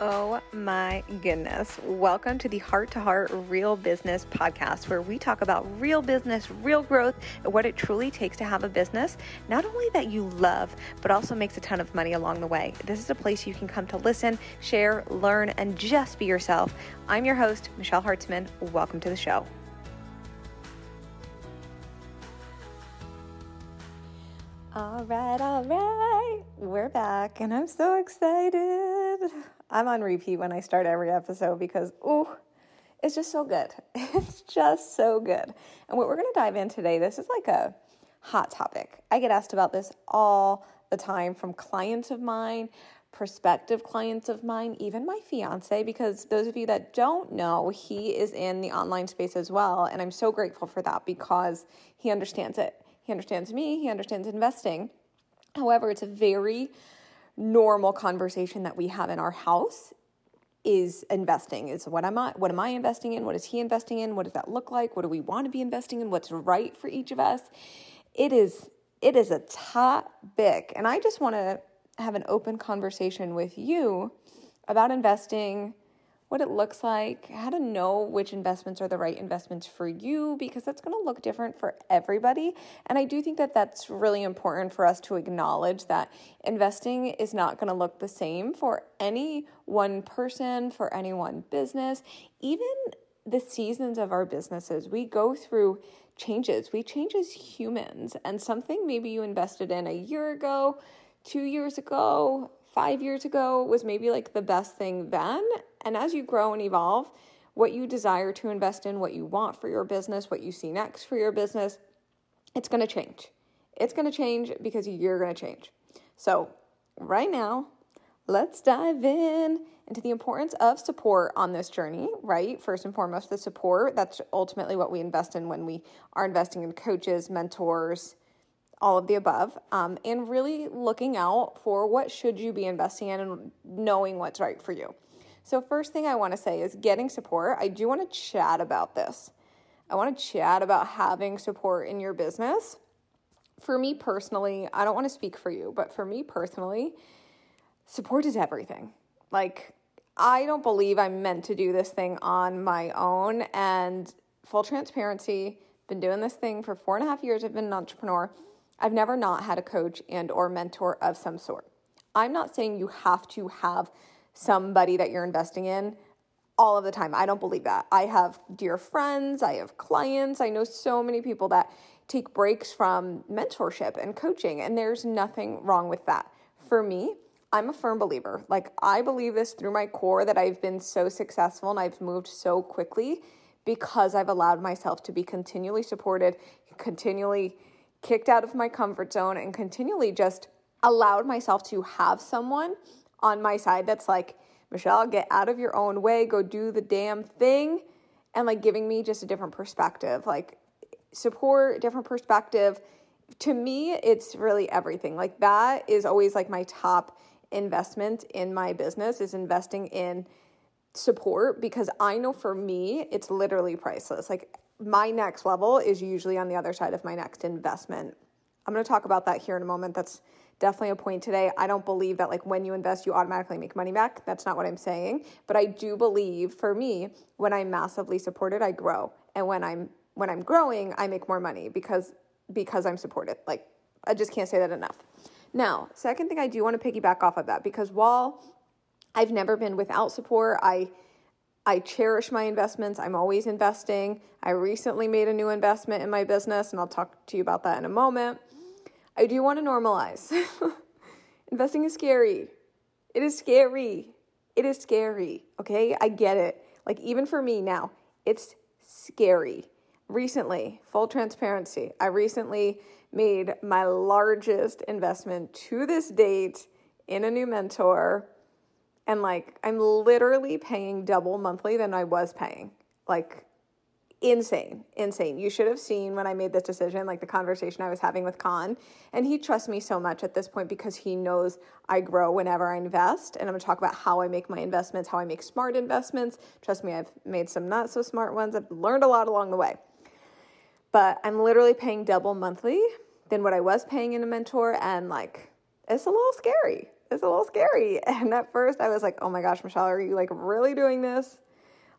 Oh my goodness. Welcome to the Heart to Heart Real Business podcast, where we talk about real business, real growth, and what it truly takes to have a business, not only that you love, but also makes a ton of money along the way. This is a place you can come to listen, share, learn, and just be yourself. I'm your host, Michelle Hartzman. Welcome to the show. All right, all right. We're back, and I'm so excited. I'm on repeat when I start every episode because, ooh, it's just so good. It's just so good. And what we're going to dive in today, this is like a hot topic. I get asked about this all the time from clients of mine, prospective clients of mine, even my fiance, because those of you that don't know, he is in the online space as well. And I'm so grateful for that because he understands it. He understands me, he understands investing. However, it's a very normal conversation that we have in our house is investing is what am I what am I investing in? What is he investing in? What does that look like? What do we want to be investing in? What's right for each of us? It is it is a topic and I just want to have an open conversation with you about investing what it looks like, how to know which investments are the right investments for you, because that's going to look different for everybody. And I do think that that's really important for us to acknowledge that investing is not going to look the same for any one person, for any one business, even the seasons of our businesses. We go through changes, we change as humans, and something maybe you invested in a year ago, two years ago, five years ago was maybe like the best thing then. And as you grow and evolve, what you desire to invest in, what you want for your business, what you see next for your business, it's going to change. It's going to change because you're going to change. So, right now, let's dive in into the importance of support on this journey, right? First and foremost, the support. That's ultimately what we invest in when we are investing in coaches, mentors, all of the above, um, and really looking out for what should you be investing in and knowing what's right for you. So first thing I want to say is getting support. I do want to chat about this. I want to chat about having support in your business. For me personally, I don't want to speak for you, but for me personally, support is everything. Like I don't believe I'm meant to do this thing on my own. And full transparency, been doing this thing for four and a half years. I've been an entrepreneur. I've never not had a coach and or mentor of some sort. I'm not saying you have to have somebody that you're investing in all of the time. I don't believe that. I have dear friends, I have clients, I know so many people that take breaks from mentorship and coaching, and there's nothing wrong with that. For me, I'm a firm believer. Like, I believe this through my core that I've been so successful and I've moved so quickly because I've allowed myself to be continually supported, continually kicked out of my comfort zone and continually just allowed myself to have someone on my side that's like, Michelle, get out of your own way, go do the damn thing, and like giving me just a different perspective, like support, different perspective. To me, it's really everything. Like that is always like my top investment in my business is investing in support because I know for me, it's literally priceless. Like my next level is usually on the other side of my next investment. I'm going to talk about that here in a moment. That's definitely a point today. I don't believe that like when you invest you automatically make money back. That's not what I'm saying, but I do believe for me when I'm massively supported, I grow. And when I'm when I'm growing, I make more money because because I'm supported. Like I just can't say that enough. Now, second thing I do want to piggyback off of that because while I've never been without support, I I cherish my investments. I'm always investing. I recently made a new investment in my business, and I'll talk to you about that in a moment. I do want to normalize. Investing is scary. It is scary. It is scary. Okay. I get it. Like, even for me now, it's scary. Recently, full transparency, I recently made my largest investment to this date in a new mentor and like I'm literally paying double monthly than I was paying. Like insane, insane. You should have seen when I made this decision, like the conversation I was having with Khan. And he trusts me so much at this point because he knows I grow whenever I invest. And I'm gonna talk about how I make my investments, how I make smart investments. Trust me, I've made some not so smart ones. I've learned a lot along the way. But I'm literally paying double monthly than what I was paying in a mentor. And like, it's a little scary it's a little scary. And at first I was like, oh my gosh, Michelle, are you like really doing this?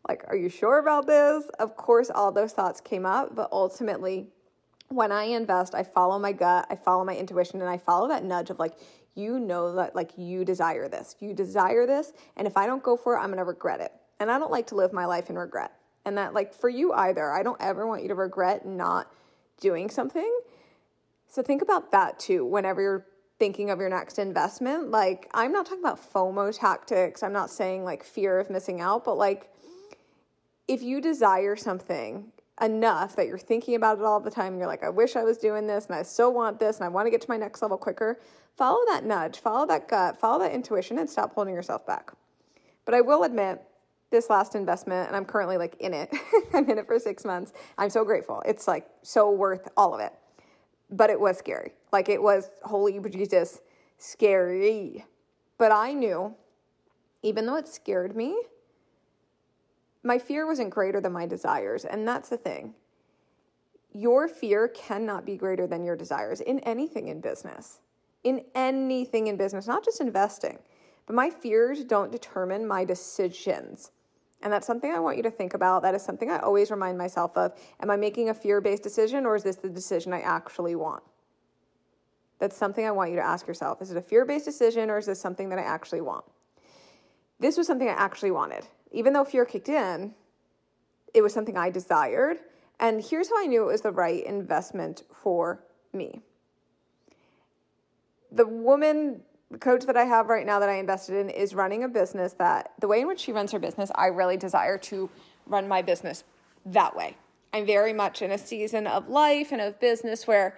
Like, are you sure about this? Of course, all those thoughts came up, but ultimately, when I invest, I follow my gut, I follow my intuition, and I follow that nudge of like, you know that like you desire this. You desire this, and if I don't go for it, I'm gonna regret it. And I don't like to live my life in regret. And that like for you either. I don't ever want you to regret not doing something. So think about that too whenever you're thinking of your next investment. Like, I'm not talking about FOMO tactics. I'm not saying like fear of missing out, but like if you desire something enough that you're thinking about it all the time, you're like, I wish I was doing this and I so want this and I want to get to my next level quicker, follow that nudge, follow that gut, follow that intuition and stop holding yourself back. But I will admit, this last investment, and I'm currently like in it, I'm in it for six months. I'm so grateful. It's like so worth all of it but it was scary. Like it was, holy Jesus, scary. But I knew, even though it scared me, my fear wasn't greater than my desires. And that's the thing. Your fear cannot be greater than your desires in anything in business. In anything in business, not just investing. But my fears don't determine my decisions. And that's something I want you to think about. That is something I always remind myself of. Am I making a fear based decision or is this the decision I actually want? That's something I want you to ask yourself. Is it a fear based decision or is this something that I actually want? This was something I actually wanted. Even though fear kicked in, it was something I desired. And here's how I knew it was the right investment for me. The woman coach that I have right now that I invested in is running a business that the way in which she runs her business, I really desire to run my business that way. I'm very much in a season of life and of business where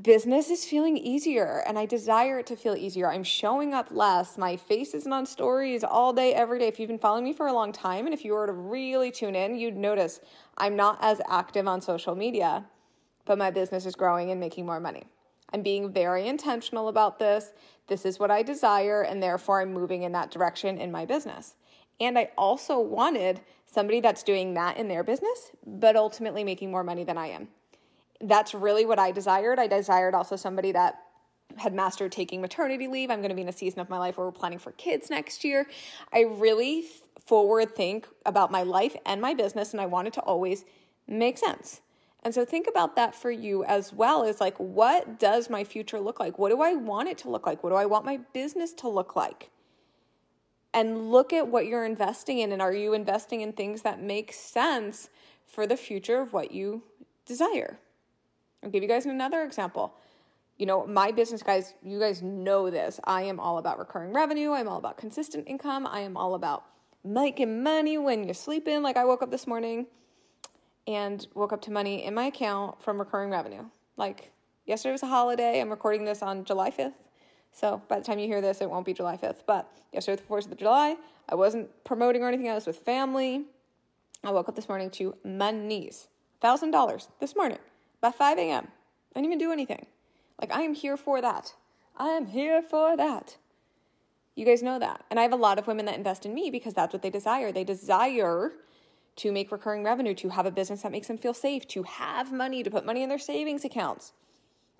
business is feeling easier and I desire it to feel easier. I'm showing up less. My face isn't on stories all day, every day. If you've been following me for a long time and if you were to really tune in, you'd notice I'm not as active on social media, but my business is growing and making more money. I'm being very intentional about this. This is what I desire, and therefore I'm moving in that direction in my business. And I also wanted somebody that's doing that in their business, but ultimately making more money than I am. That's really what I desired. I desired also somebody that had mastered taking maternity leave. I'm going to be in a season of my life where we're planning for kids next year. I really forward think about my life and my business, and I want it to always make sense. And so think about that for you as well is like, what does my future look like? What do I want it to look like? What do I want my business to look like? And look at what you're investing in. And are you investing in things that make sense for the future of what you desire? I'll give you guys another example. You know, my business guys, you guys know this. I am all about recurring revenue. I'm all about consistent income. I am all about making money when you're sleeping. Like I woke up this morning and woke up to money in my account from recurring revenue. Like yesterday was a holiday. I'm recording this on July 5th. So by the time you hear this, it won't be July 5th. But yesterday was the 4th of July. I wasn't promoting or anything. I was with family. I woke up this morning to monies. $1,000 this morning by 5 a.m. I didn't even do anything. Like, I am here for that. I am here for that. You guys know that. And I have a lot of women that invest in me because that's what they desire. They desire to make recurring revenue, to have a business that makes them feel safe, to have money, to put money in their savings accounts.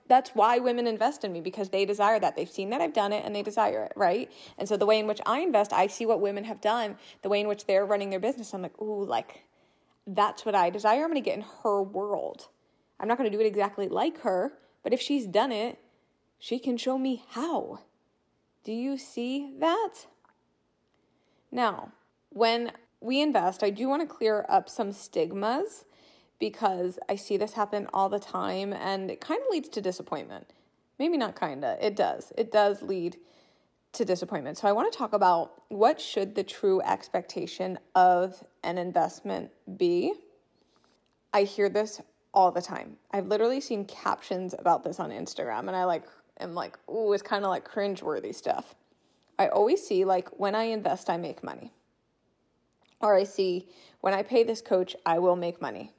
That's why women invest in me because they desire that. They've seen that I've done it and they desire it, right? And so the way in which I invest, I see what women have done, the way in which they're running their business. I'm like, ooh, like that's what I desire. I'm going to get in her world. I'm not going to do it exactly like her, but if she's done it, she can show me how. Do you see that? Now, when we invest, I do want to clear up some stigmas because I see this happen all the time and it kind of leads to disappointment. Maybe not kind of, it does. It does lead to disappointment. So I want to talk about what should the true expectation of an investment be? I hear this all the time. I've literally seen captions about this on Instagram and I like am like, ooh, it's kind of like cringe-worthy stuff. I always see like when I invest I make money or I see when I pay this coach, I will make money.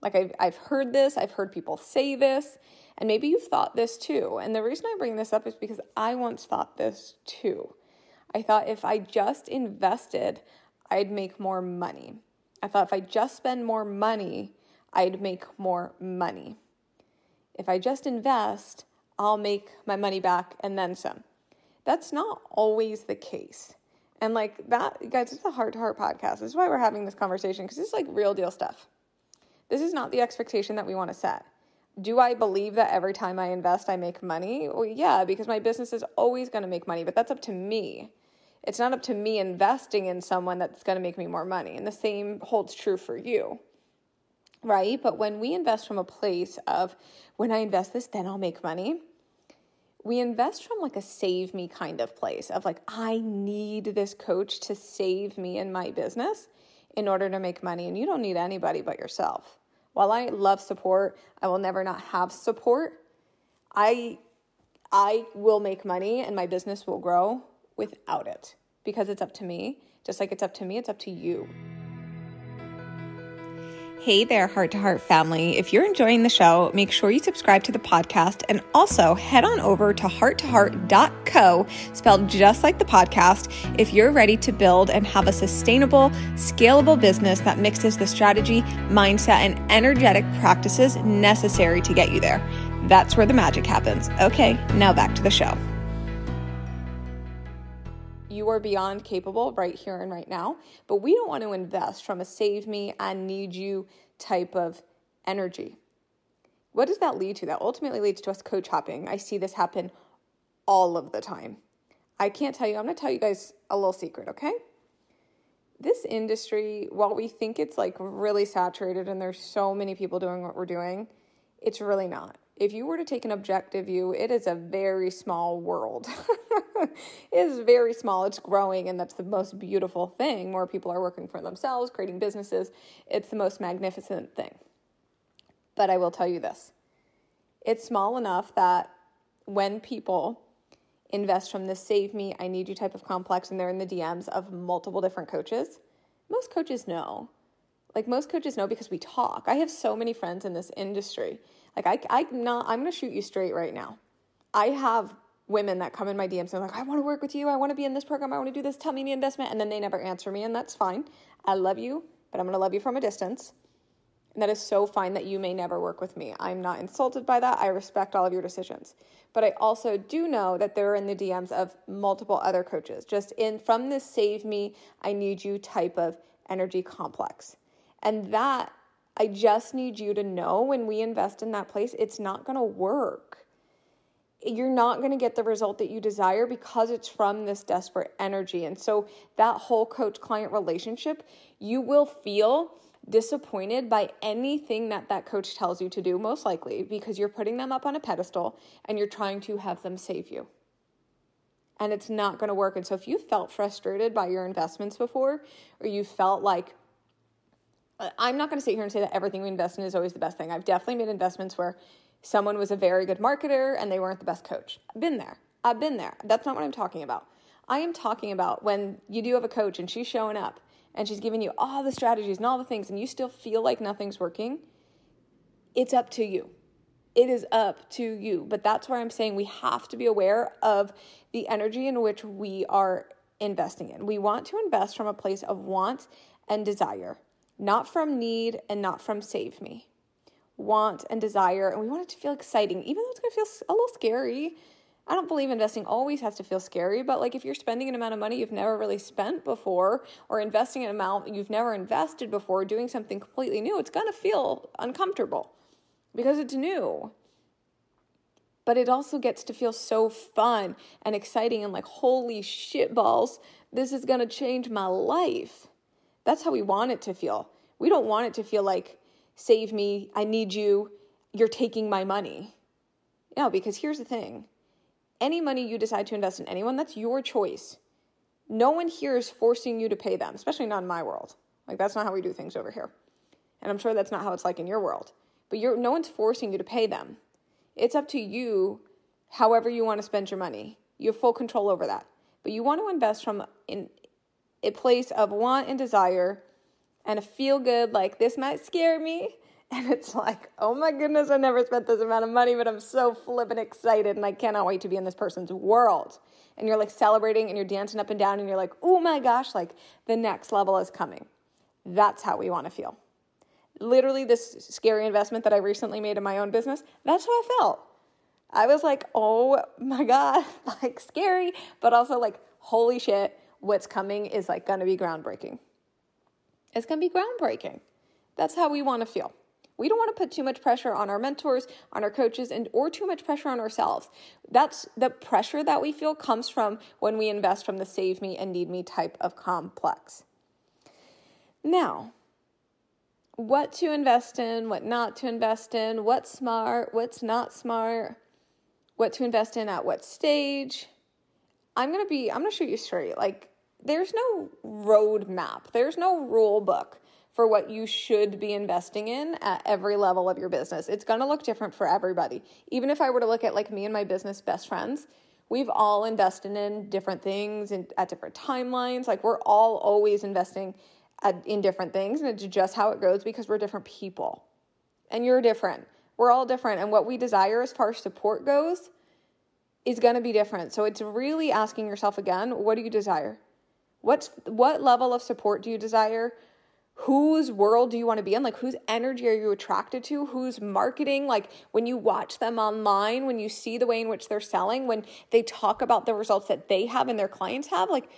Like I've, I've heard this, I've heard people say this, and maybe you've thought this too. And the reason I bring this up is because I once thought this too. I thought if I just invested, I'd make more money. I thought if I just spend more money, I'd make more money. If I just invest, I'll make my money back and then some. That's not always the case. And like that, guys, it's a heart to heart podcast. This is why we're having this conversation because it's like real deal stuff. This is not the expectation that we want to set. Do I believe that every time I invest, I make money? Well, yeah, because my business is always going to make money, but that's up to me. It's not up to me investing in someone that's going to make me more money. And the same holds true for you, right? But when we invest from a place of, when I invest this, then I'll make money, we invest from like a save me kind of place of like, I need this coach to save me in my business in order to make money. And you don't need anybody but yourself. While I love support, I will never not have support. I I will make money and my business will grow without it because it's up to me. Just like it's up to me, it's up to you. Hey there, Heart to Heart family. If you're enjoying the show, make sure you subscribe to the podcast and also head on over to hearttoheart.co, spelled just like the podcast, if you're ready to build and have a sustainable, scalable business that mixes the strategy, mindset, and energetic practices necessary to get you there. That's where the magic happens. Okay, now back to the show are beyond capable right here and right now. But we don't want to invest from a save me, I need you type of energy. What does that lead to? That ultimately leads to us coach hopping. I see this happen all of the time. I can't tell you, I'm going to tell you guys a little secret, okay? This industry, while we think it's like really saturated and there's so many people doing what we're doing, it's really not if you were to take an objective view, it is a very small world. it is very small. It's growing, and that's the most beautiful thing. More people are working for themselves, creating businesses. It's the most magnificent thing. But I will tell you this it's small enough that when people invest from the save me, I need you type of complex, and they're in the DMs of multiple different coaches, most coaches know. Like most coaches know because we talk. I have so many friends in this industry like I, I'm not, I'm gonna shoot you straight right now. I have women that come in my DMs and like, I want to work with you. I want to be in this program. I want to do this. Tell me the investment, and then they never answer me, and that's fine. I love you, but I'm gonna love you from a distance. And that is so fine that you may never work with me. I'm not insulted by that. I respect all of your decisions. But I also do know that they're in the DMs of multiple other coaches, just in from this save me, I need you type of energy complex. And that I just need you to know when we invest in that place, it's not going to work. You're not going to get the result that you desire because it's from this desperate energy. And so, that whole coach client relationship, you will feel disappointed by anything that that coach tells you to do, most likely because you're putting them up on a pedestal and you're trying to have them save you. And it's not going to work. And so, if you felt frustrated by your investments before, or you felt like I'm not going to sit here and say that everything we invest in is always the best thing. I've definitely made investments where someone was a very good marketer and they weren't the best coach. I've been there. I've been there. That's not what I'm talking about. I am talking about when you do have a coach and she's showing up and she's giving you all the strategies and all the things and you still feel like nothing's working. It's up to you. It is up to you. But that's where I'm saying we have to be aware of the energy in which we are investing in. We want to invest from a place of want and desire not from need and not from save me. Want and desire, and we want it to feel exciting, even though it's gonna feel a little scary. I don't believe investing always has to feel scary, but like if you're spending an amount of money you've never really spent before, or investing an amount you've never invested before, doing something completely new, it's gonna feel uncomfortable because it's new. But it also gets to feel so fun and exciting and like, holy shit balls, this is gonna change my life. That's how we want it to feel. We don't want it to feel like, save me, I need you, you're taking my money. No, because here's the thing any money you decide to invest in anyone, that's your choice. No one here is forcing you to pay them, especially not in my world. Like, that's not how we do things over here. And I'm sure that's not how it's like in your world. But you're, no one's forcing you to pay them. It's up to you, however, you want to spend your money. You have full control over that. But you want to invest from in, a place of want and desire and a feel good, like this might scare me. And it's like, oh my goodness, I never spent this amount of money, but I'm so flippin' excited and I cannot wait to be in this person's world. And you're like celebrating and you're dancing up and down and you're like, oh my gosh, like the next level is coming. That's how we want to feel. Literally, this scary investment that I recently made in my own business, that's how I felt. I was like, oh my God, like scary, but also like, holy shit, what's coming is like gonna be groundbreaking. It's gonna be groundbreaking. That's how we wanna feel. We don't want to put too much pressure on our mentors, on our coaches, and or too much pressure on ourselves. That's the pressure that we feel comes from when we invest from the save me and need me type of complex. Now, what to invest in, what not to invest in, what's smart, what's not smart, what to invest in at what stage. I'm going to be, I'm going to shoot you straight. Like, there's no roadmap, there's no rule book for what you should be investing in at every level of your business. It's going to look different for everybody. Even if I were to look at like me and my business best friends, we've all invested in different things and at different timelines. Like, we're all always investing at, in different things, and it's just how it goes because we're different people. And you're different. We're all different. And what we desire as far as support goes is going to be different. So it's really asking yourself again, what do you desire? What's what level of support do you desire? Whose world do you want to be in? Like whose energy are you attracted to? Whose marketing? Like when you watch them online, when you see the way in which they're selling, when they talk about the results that they have and their clients have, like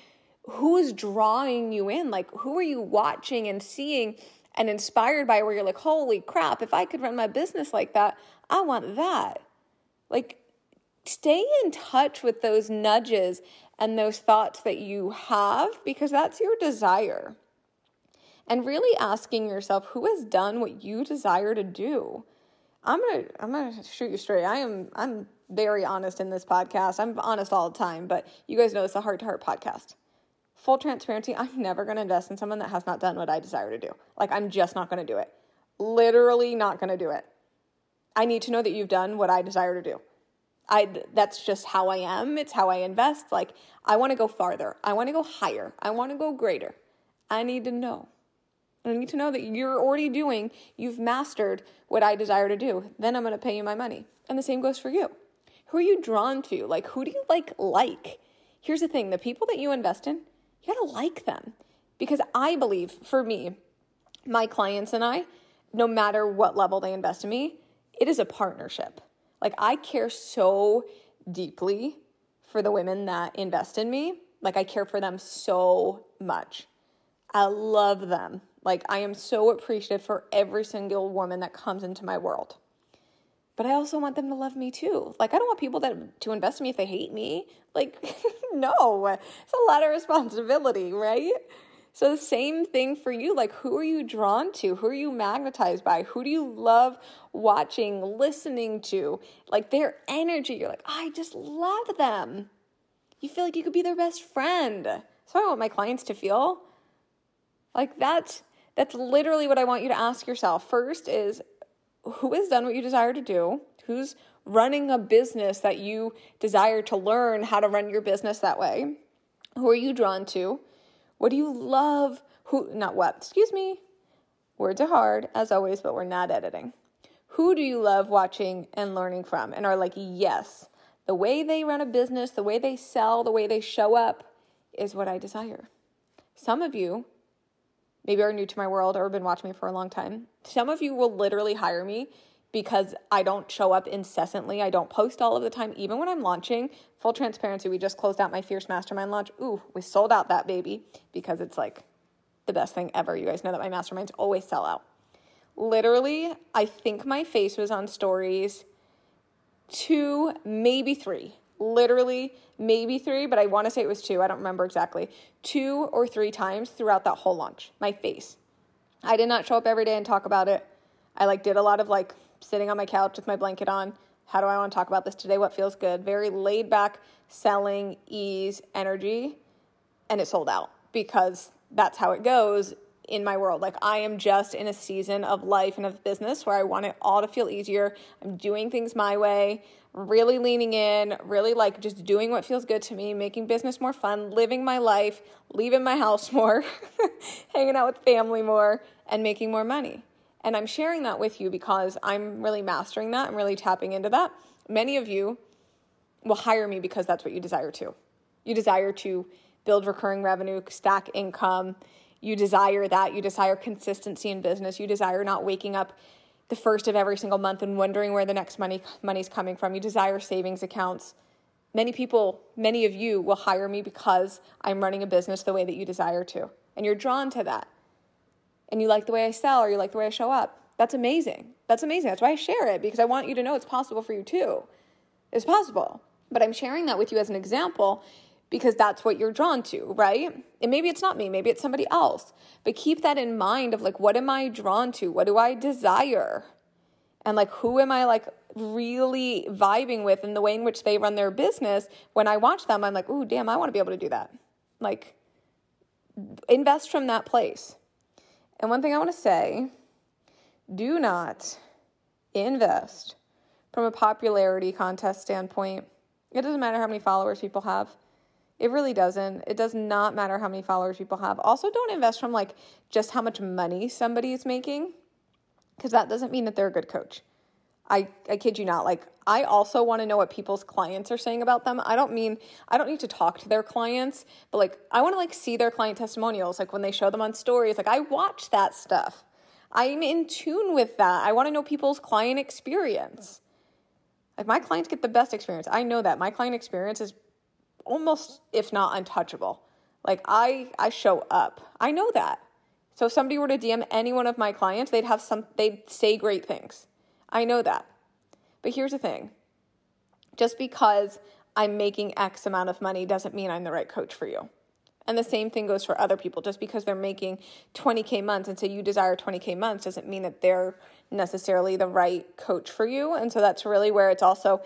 who's drawing you in? Like, who are you watching and seeing and inspired by where you're like, holy crap, if I could run my business like that, I want that. Like, stay in touch with those nudges and those thoughts that you have because that's your desire. And really asking yourself, who has done what you desire to do? I'm gonna I'm gonna shoot you straight. I am I'm very honest in this podcast. I'm honest all the time, but you guys know it's a heart to heart podcast full transparency, I'm never going to invest in someone that has not done what I desire to do. Like, I'm just not going to do it. Literally not going to do it. I need to know that you've done what I desire to do. I that's just how I am. It's how I invest. Like I want to go farther. I want to go higher. I want to go greater. I need to know. I need to know that you're already doing, you've mastered what I desire to do. Then I'm going to pay you my money. And the same goes for you. Who are you drawn to? Like who do you like like? Here's the thing, the people that you invest in, you gotta like them. Because I believe, for me, my clients and I, no matter what level they invest in me, it is a partnership. Like, I care so deeply for the women that invest in me. Like, I care for them so much. I love them. Like, I am so appreciative for every single woman that comes into my world but I also want them to love me too. Like I don't want people that to invest in me if they hate me. Like no, it's a lot of responsibility, right? So the same thing for you. Like who are you drawn to? Who are you magnetized by? Who do you love watching, listening to? Like their energy. You're like, I just love them. You feel like you could be their best friend. So I want my clients to feel. Like that's that's literally what I want you to ask yourself. First is who has done what you desire to do, who's running a business that you desire to learn how to run your business that way. Who are you drawn to? What do you love? Who, not what, excuse me. Words are hard, as always, but we're not editing. Who do you love watching and learning from and are like, yes, the way they run a business, the way they sell, the way they show up is what I desire. Some of you maybe are new to my world or have been watching me for a long time, some of you will literally hire me because I don't show up incessantly. I don't post all of the time, even when I'm launching. Full transparency, we just closed out my Fierce Mastermind launch. Ooh, we sold out that baby because it's like the best thing ever. You guys know that my masterminds always sell out. Literally, I think my face was on stories two, maybe three literally maybe three, but I want to say it was two. I don't remember exactly. Two or three times throughout that whole launch, my face. I did not show up every day and talk about it. I like did a lot of like sitting on my couch with my blanket on. How do I want to talk about this today? What feels good? Very laid back, selling, ease, energy. And it sold out because that's how it goes in my world. Like I am just in a season of life and of business where I want it all to feel easier. I'm doing things my way, really leaning in, really like just doing what feels good to me, making business more fun, living my life, leaving my house more, hanging out with family more, and making more money. And I'm sharing that with you because I'm really mastering that. I'm really tapping into that. Many of you will hire me because that's what you desire to. You desire to build recurring revenue, stack income, you desire that. You desire consistency in business. You desire not waking up the first of every single month and wondering where the next money money's coming from. You desire savings accounts. Many people, many of you will hire me because I'm running a business the way that you desire to. And you're drawn to that. And you like the way I sell or you like the way I show up. That's amazing. That's amazing. That's why I share it because I want you to know it's possible for you too. It's possible. But I'm sharing that with you as an example because that's what you're drawn to, right? And maybe it's not me, maybe it's somebody else. But keep that in mind of like, what am I drawn to? What do I desire? And like, who am I like really vibing with in the way in which they run their business? When I watch them, I'm like, ooh, damn, I want to be able to do that. Like, invest from that place. And one thing I want to say do not invest from a popularity contest standpoint. It doesn't matter how many followers people have. It really doesn't. It does not matter how many followers people have. Also, don't invest from like just how much money somebody is making because that doesn't mean that they're a good coach. I, I kid you not. Like, I also want to know what people's clients are saying about them. I don't mean, I don't need to talk to their clients, but like, I want to like see their client testimonials, like when they show them on stories. Like, I watch that stuff. I'm in tune with that. I want to know people's client experience. Like, my clients get the best experience. I know that. My client experience is almost if not untouchable. Like I I show up. I know that. So if somebody were to DM any one of my clients, they'd have some they'd say great things. I know that. But here's the thing. Just because I'm making X amount of money doesn't mean I'm the right coach for you. And the same thing goes for other people. Just because they're making 20K months and so you desire 20K months doesn't mean that they're necessarily the right coach for you. And so that's really where it's also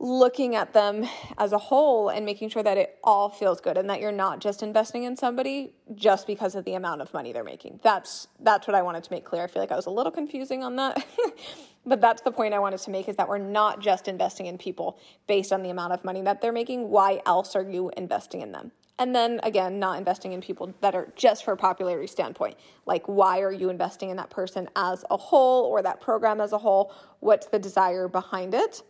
looking at them as a whole and making sure that it all feels good and that you're not just investing in somebody just because of the amount of money they're making. That's that's what I wanted to make clear. I feel like I was a little confusing on that. but that's the point I wanted to make is that we're not just investing in people based on the amount of money that they're making. Why else are you investing in them? And then again, not investing in people that are just for a popularity standpoint. Like, why are you investing in that person as a whole or that program as a whole? What's the desire behind it?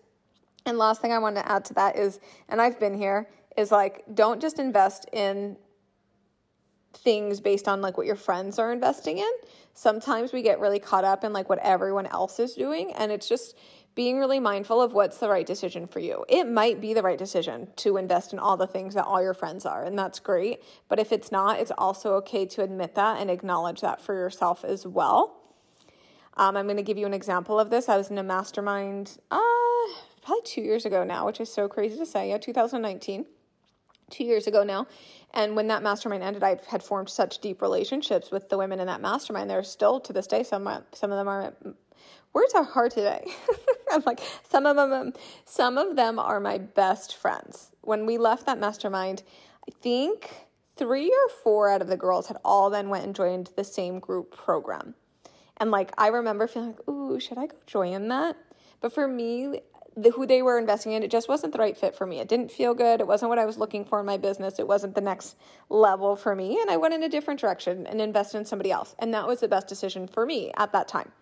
And last thing I want to add to that is, and I've been here, is like don't just invest in things based on like what your friends are investing in. Sometimes we get really caught up in like what everyone else is doing and it's just being really mindful of what's the right decision for you. It might be the right decision to invest in all the things that all your friends are, and that's great. But if it's not, it's also okay to admit that and acknowledge that for yourself as well. Um, I'm going to give you an example of this. I was in a mastermind. Uh, probably two years ago now, which is so crazy to say. Yeah, 2019, two years ago now. And when that mastermind ended, I had formed such deep relationships with the women in that mastermind. They're still to this day, some some of them are. Words are hard today. I'm like some of them. Um, some of them are my best friends. When we left that mastermind, I think three or four out of the girls had all then went and joined the same group program. And like I remember feeling like, ooh, should I go join that? But for me, the, who they were investing in, it just wasn't the right fit for me. It didn't feel good. It wasn't what I was looking for in my business. It wasn't the next level for me. And I went in a different direction and invested in somebody else. And that was the best decision for me at that time.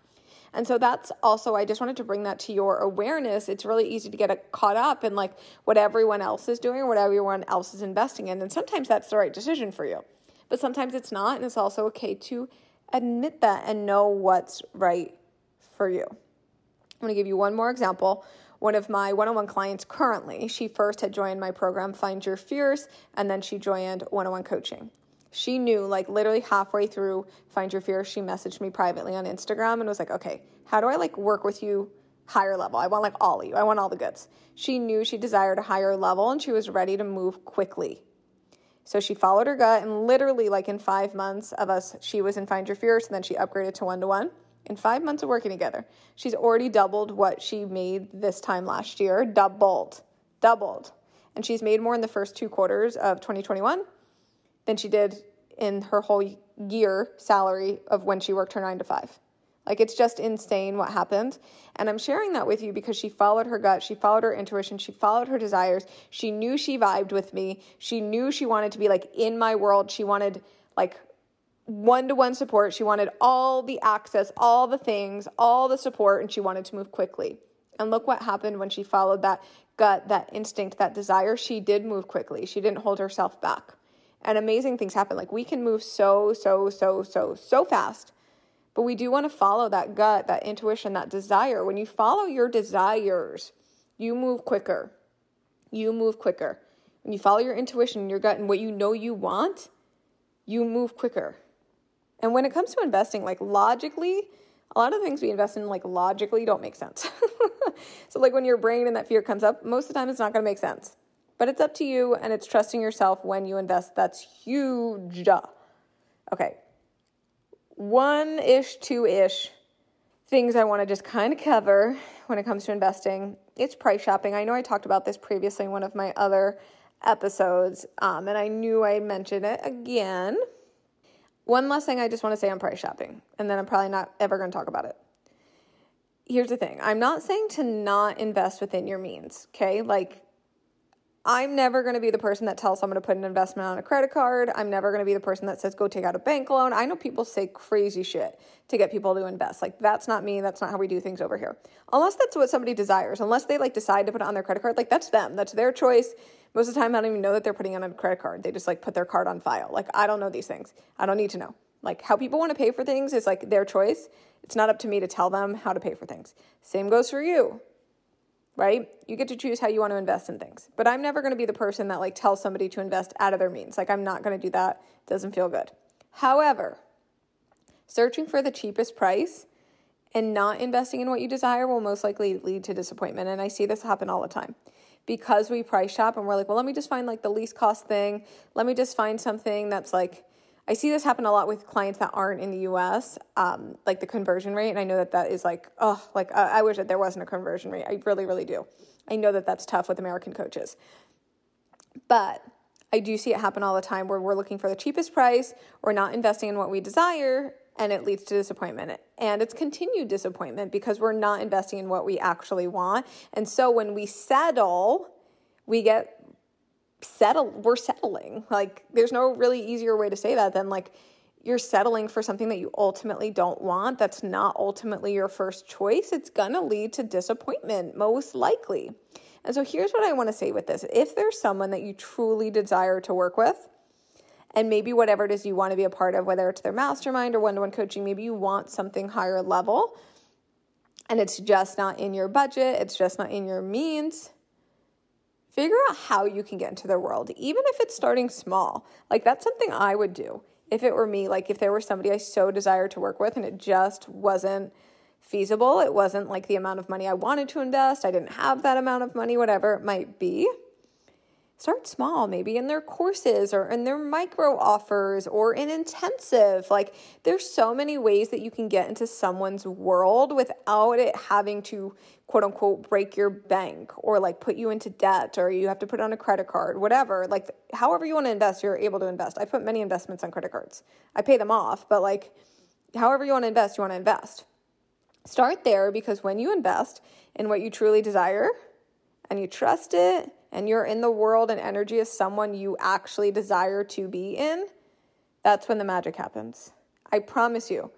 And so that's also, I just wanted to bring that to your awareness. It's really easy to get caught up in like what everyone else is doing or what everyone else is investing in. And sometimes that's the right decision for you, but sometimes it's not. And it's also okay to admit that and know what's right for you. I'm going to give you one more example one of my one on one clients currently, she first had joined my program, Find Your Fierce, and then she joined one on one coaching. She knew, like, literally halfway through Find Your Fierce, she messaged me privately on Instagram and was like, okay, how do I like work with you higher level? I want like all of you, I want all the goods. She knew she desired a higher level and she was ready to move quickly. So she followed her gut, and literally, like in five months of us, she was in Find Your Fierce, and then she upgraded to one to one in five months of working together, she's already doubled what she made this time last year. Doubled. Doubled. And she's made more in the first two quarters of 2021 than she did in her whole year salary of when she worked her nine to five. Like it's just insane what happened. And I'm sharing that with you because she followed her gut, she followed her intuition, she followed her desires. She knew she vibed with me. She knew she wanted to be like in my world. She wanted like one to one support. She wanted all the access, all the things, all the support, and she wanted to move quickly. And look what happened when she followed that gut, that instinct, that desire. She did move quickly. She didn't hold herself back. And amazing things happen. Like we can move so, so, so, so, so fast. But we do want to follow that gut, that intuition, that desire. When you follow your desires, you move quicker. You move quicker. When you follow your intuition, your gut, and what you know you want, you move quicker. And when it comes to investing, like logically, a lot of things we invest in, like logically, don't make sense. so, like when your brain and that fear comes up, most of the time it's not going to make sense. But it's up to you, and it's trusting yourself when you invest. That's huge. Okay, one ish, two ish things I want to just kind of cover when it comes to investing. It's price shopping. I know I talked about this previously in one of my other episodes, um, and I knew I mentioned it again. One last thing I just want to say on price shopping, and then I'm probably not ever going to talk about it. Here's the thing I'm not saying to not invest within your means, okay? Like, I'm never going to be the person that tells someone to put an investment on a credit card. I'm never going to be the person that says go take out a bank loan. I know people say crazy shit to get people to invest. Like that's not me. That's not how we do things over here. Unless that's what somebody desires. Unless they like decide to put it on their credit card, like that's them. That's their choice. Most of the time I don't even know that they're putting on a credit card. They just like put their card on file. Like I don't know these things. I don't need to know. Like how people want to pay for things is like their choice. It's not up to me to tell them how to pay for things. Same goes for you right? You get to choose how you want to invest in things. But I'm never going to be the person that like tells somebody to invest out of their means. Like I'm not going to do that. It doesn't feel good. However, searching for the cheapest price and not investing in what you desire will most likely lead to disappointment. And I see this happen all the time. Because we price shop and we're like, well, let me just find like the least cost thing. Let me just find something that's like I see this happen a lot with clients that aren't in the US, um, like the conversion rate. And I know that that is like, oh, like I, I wish that there wasn't a conversion rate. I really, really do. I know that that's tough with American coaches. But I do see it happen all the time where we're looking for the cheapest price, we're not investing in what we desire, and it leads to disappointment. And it's continued disappointment because we're not investing in what we actually want. And so when we settle, we get settle we're settling. Like there's no really easier way to say that than like you're settling for something that you ultimately don't want. That's not ultimately your first choice. It's going to lead to disappointment most likely. And so here's what i want to say with this. If there's someone that you truly desire to work with and maybe whatever it is you want to be a part of whether it's their mastermind or one-to-one coaching maybe you want something higher level and it's just not in your budget it's just not in your means figure out how you can get into their world, even if it's starting small. Like, that's something I would do if it were me. Like, if there were somebody I so desired to work with and it just wasn't feasible, it wasn't like the amount of money I wanted to invest, I didn't have that amount of money, whatever it might be start small, maybe in their courses or in their micro offers or in intensive. Like, there's so many ways that you can get into someone's world without it having to quote unquote break your bank or like put you into debt or you have to put on a credit card, whatever. Like, however you want to invest, you're able to invest. I put many investments on credit cards, I pay them off, but like, however you want to invest, you want to invest. Start there because when you invest in what you truly desire and you trust it and you're in the world and energy of someone you actually desire to be in, that's when the magic happens. I promise you,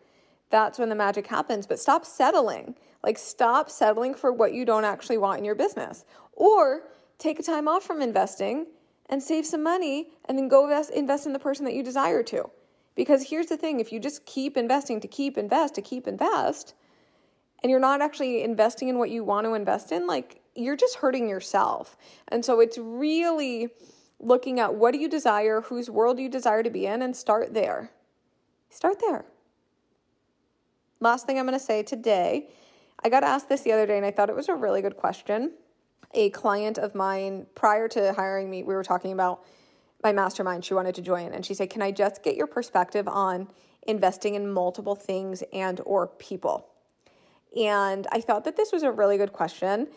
that's when the magic happens. But stop settling. Like, stop settling for what you don't actually want in your business. Or take a time off from investing and save some money and then go invest, invest in the person that you desire to. Because here's the thing if you just keep investing to keep invest to keep invest, and you're not actually investing in what you want to invest in, like you're just hurting yourself. And so it's really looking at what do you desire, whose world you desire to be in, and start there. Start there. Last thing I'm going to say today, I got asked this the other day, and I thought it was a really good question. A client of mine, prior to hiring me, we were talking about my mastermind. She wanted to join, and she said, "Can I just get your perspective on investing in multiple things and or people?" And I thought that this was a really good question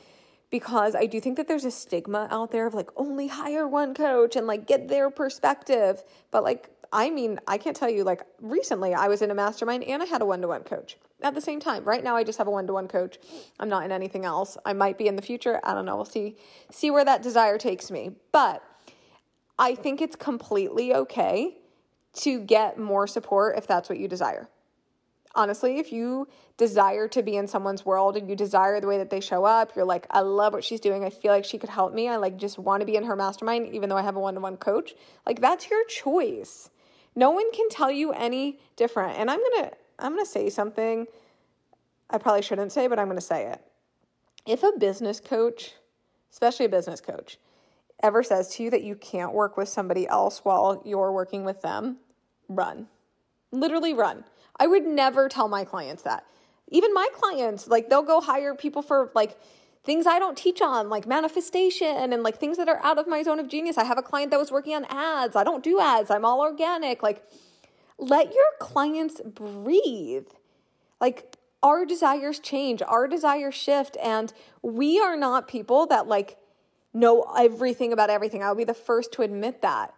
because I do think that there's a stigma out there of like only hire one coach and like get their perspective. But like, I mean, I can't tell you, like, recently I was in a mastermind and I had a one to one coach at the same time. Right now, I just have a one to one coach. I'm not in anything else. I might be in the future. I don't know. We'll see, see where that desire takes me. But I think it's completely okay to get more support if that's what you desire honestly, if you desire to be in someone's world and you desire the way that they show up, you're like, I love what she's doing. I feel like she could help me. I like just want to be in her mastermind, even though I have a one to one coach. Like, that's your choice. No one can tell you any different. And I'm going to I'm going to say something I probably shouldn't say, but I'm going to say it. If a business coach, especially a business coach, ever says to you that you can't work with somebody else while you're working with them, run. Literally run. I would never tell my clients that. Even my clients, like they'll go hire people for like things I don't teach on, like manifestation and like things that are out of my zone of genius. I have a client that was working on ads. I don't do ads. I'm all organic. Like let your clients breathe. Like our desires change, our desires shift and we are not people that like know everything about everything. I'll be the first to admit that.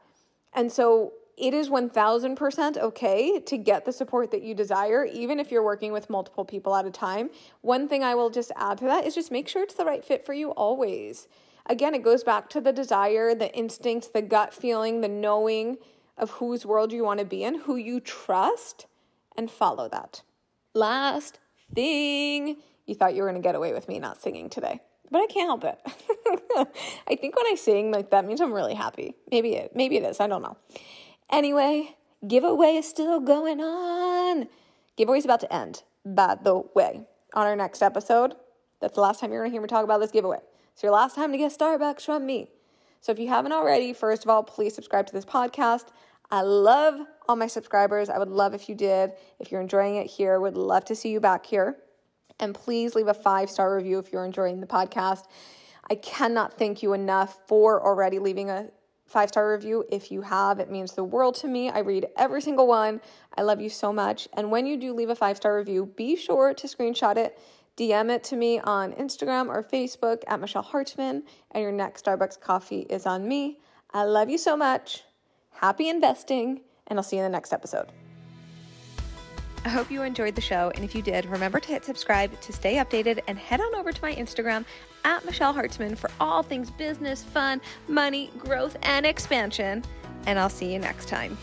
And so it is 1000% okay to get the support that you desire, even if you're working with multiple people at a time. One thing I will just add to that is just make sure it's the right fit for you always. Again, it goes back to the desire, the instinct, the gut feeling, the knowing of whose world you want to be in, who you trust, and follow that. Last thing, you thought you were going to get away with me not singing today but I can't help it. I think when I sing, like that means I'm really happy. Maybe it, maybe it is. I don't know. Anyway, giveaway is still going on. Giveaway is about to end, by the way. On our next episode, that's the last time you're to hear me talk about this giveaway. It's your last time to get Starbucks from me. So if you haven't already, first of all, please subscribe to this podcast. I love all my subscribers. I would love if you did. If you're enjoying it here, would love to see you back here. And please leave a five star review if you're enjoying the podcast. I cannot thank you enough for already leaving a five star review. If you have, it means the world to me. I read every single one. I love you so much. And when you do leave a five star review, be sure to screenshot it, DM it to me on Instagram or Facebook at Michelle Hartman, and your next Starbucks coffee is on me. I love you so much. Happy investing, and I'll see you in the next episode. I hope you enjoyed the show. And if you did, remember to hit subscribe to stay updated and head on over to my Instagram at Michelle Hartzman for all things business, fun, money, growth, and expansion. And I'll see you next time.